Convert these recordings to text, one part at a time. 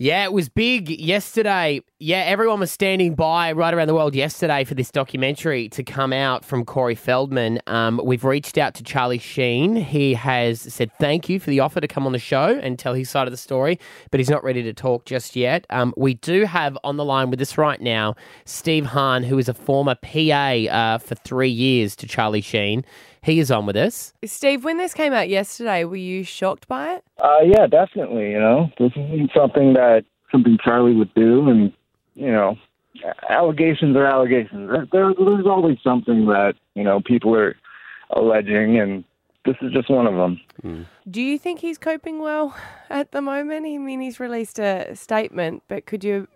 Yeah, it was big yesterday. Yeah, everyone was standing by right around the world yesterday for this documentary to come out from Corey Feldman. Um, we've reached out to Charlie Sheen. He has said thank you for the offer to come on the show and tell his side of the story, but he's not ready to talk just yet. Um, we do have on the line with us right now Steve Hahn, who is a former PA uh, for three years to Charlie Sheen. He is on with us. Steve, when this came out yesterday, were you shocked by it? Uh, yeah, definitely. You know, this isn't something that something Charlie would do, and you know, allegations are allegations. There, there- there's always something that you know people are alleging, and this is just one of them. Do you think he's coping well at the moment? I mean, he's released a statement, but could you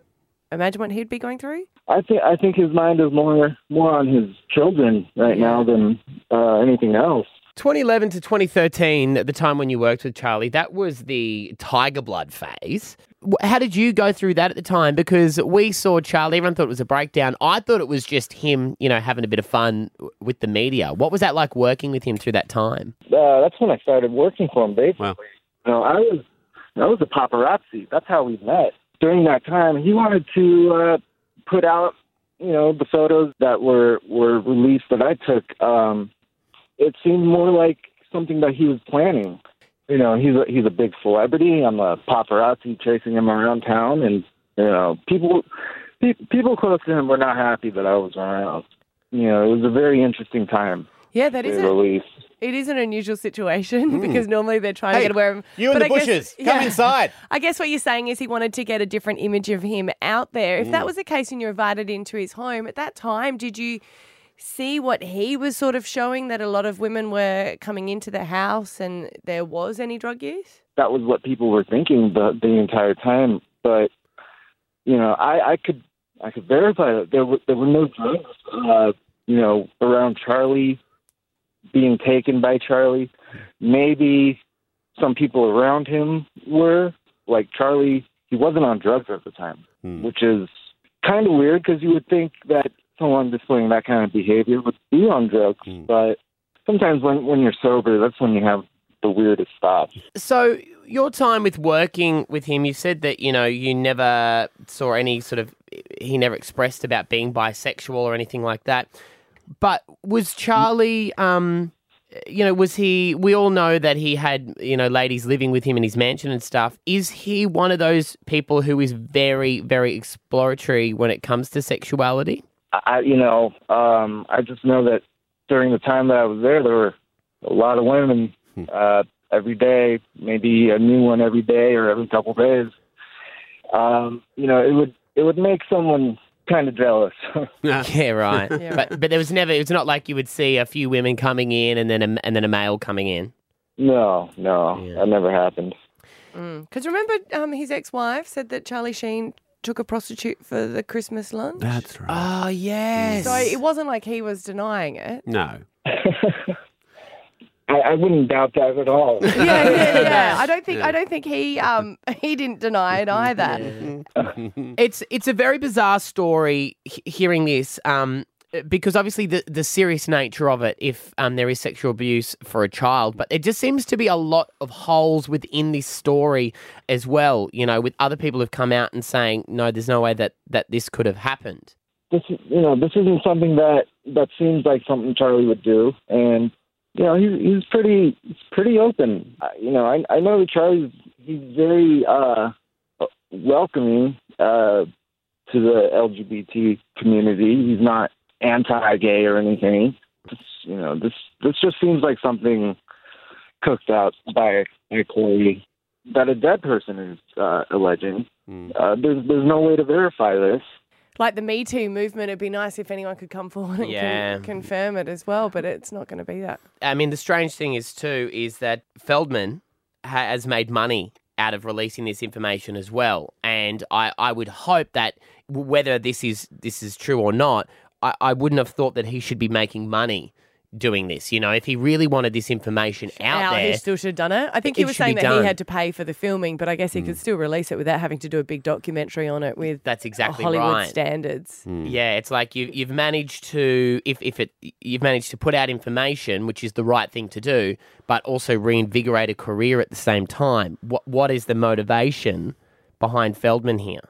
imagine what he'd be going through? I think I think his mind is more more on his children right now than uh, anything else. 2011 to 2013, at the time when you worked with Charlie, that was the Tiger Blood phase. How did you go through that at the time? Because we saw Charlie, everyone thought it was a breakdown. I thought it was just him, you know, having a bit of fun with the media. What was that like working with him through that time? Uh, that's when I started working for him. Basically, Wow. you know, I was I was a paparazzi. That's how we met. During that time, he wanted to uh, put out, you know, the photos that were were released that I took. Um, it seemed more like something that he was planning. You know, he's a, he's a big celebrity. I'm a paparazzi chasing him around town, and you know, people pe- people close to him were not happy that I was around. You know, it was a very interesting time. Yeah, that is to is say the a. it is an unusual situation because normally they're trying to get away from you in but the I guess- bushes. Come yeah. inside. I guess what you're saying is he wanted to get a different image of him out there. If Mm. that was the case and you were invited into his home at that time, did you see what he was sort of showing that a lot of women were coming into the house and there was any drug use? that was what people were thinking the the entire time. But you know, I I could I could verify that there were there were no drugs. Uh, you know, around Charlie being taken by Charlie. Maybe some people around him were like Charlie. He wasn't on drugs at the time, Hmm. which is kind of weird because you would think that someone displaying that kind of behavior would be on drugs. Hmm. But sometimes when when you're sober, that's when you have the weirdest thoughts. So, your time with working with him, you said that, you know, you never saw any sort of, he never expressed about being bisexual or anything like that. But was Charlie, um, you know, was he, we all know that he had, you know, ladies living with him in his mansion and stuff. Is he one of those people who is very, very exploratory when it comes to sexuality? I, you know, um, I just know that during the time that I was there, there were a lot of women uh, every day, maybe a new one every day or every couple days. Um, you know, it would it would make someone kind of jealous. Yeah, right. Yeah. But but there was never. It's not like you would see a few women coming in and then a, and then a male coming in. no, no, Yeah. that never happened. Because remember, um, his ex-wife said that Charlie Sheen took a prostitute for the Christmas lunch. That's right. Oh yes. So it wasn't like he was denying it. no. I, I wouldn't doubt that at all. Yeah, yeah, yeah. I don't think Yeah. I don't think he um he didn't deny it either. it's it's a very bizarre story he- hearing this um because obviously the the serious nature of it if um there is sexual abuse for a child but it just seems to be a lot of holes within this story as well you know with other people who've come out and saying no there's no way that that this could have happened this is you know this isn't something that that seems like something Charlie would do, and you know he's he's pretty pretty open. You know I I know that Charlie's he's very uh welcoming uh to the LGBT community. He's not anti-gay or anything. This, you know this this just seems like something cooked out by by Corey that a dead person is uh, alleging. Mm. Uh, there's there's no way to verify this. Like the Me Too movement, it'd be nice if anyone could come forward and Yeah. con- confirm it as well, but it's not going to be that. I mean, the strange thing is too is that Feldman has made money out of releasing this information as well, and I, I would hope that whether this is this is true or not, I, I wouldn't have thought that he should be making money doing this. You know, if he really wanted this information out Out, there, he still should have done it. I think he was saying that done. he had to pay for the filming, but I guess he could still release it without having to do a big documentary on it with that's exactly Hollywood right. standards. Yeah, it's like you you've managed to if if it you've managed to put out information, which is the right thing to do, but also reinvigorate a career at the same time. What what is the motivation behind Feldman here?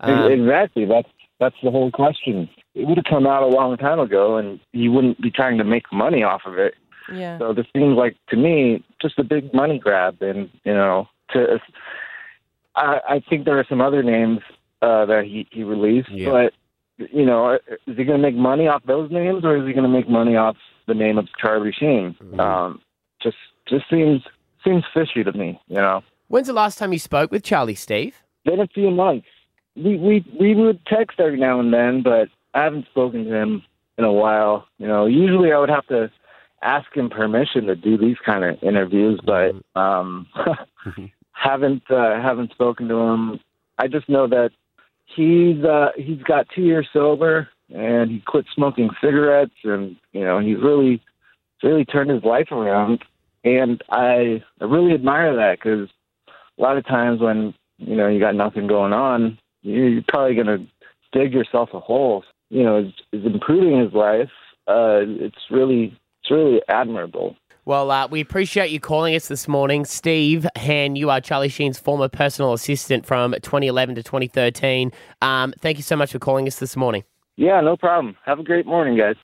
Um, exactly. That's that's the whole question. It would have come out a long time ago, and he wouldn't be trying to make money off of it. Yeah. So this seems like to me just a big money grab, and you know, to I, I think there are some other names uh, that he he released, Yeah. but you know, is he going to make money off those names, or is he going to make money off the name of Charlie Sheen? Um, just just seems seems fishy to me, you know. when's the last time you spoke with Charlie, Steve? Been a few months. We we we would text every now and then, but I haven't spoken to him in a while. You know, usually I would have to ask him permission to do these kind of interviews, but um, haven't uh, haven't spoken to him. I just know that he's uh, he's got two years sober and he quit smoking cigarettes, and you know he's really really turned his life around. And I I really admire that because a lot of times when you know you got nothing going on, you're probably going to dig yourself a hole. You know, is, is improving his life. Uh, it's really it's really admirable. Well, uh, we appreciate you calling us this morning. Steve Han, you are Charlie Sheen's former personal assistant from 2011 to 2013. Um, thank you so much for calling us this morning. Yeah, no problem. Have a great morning, guys.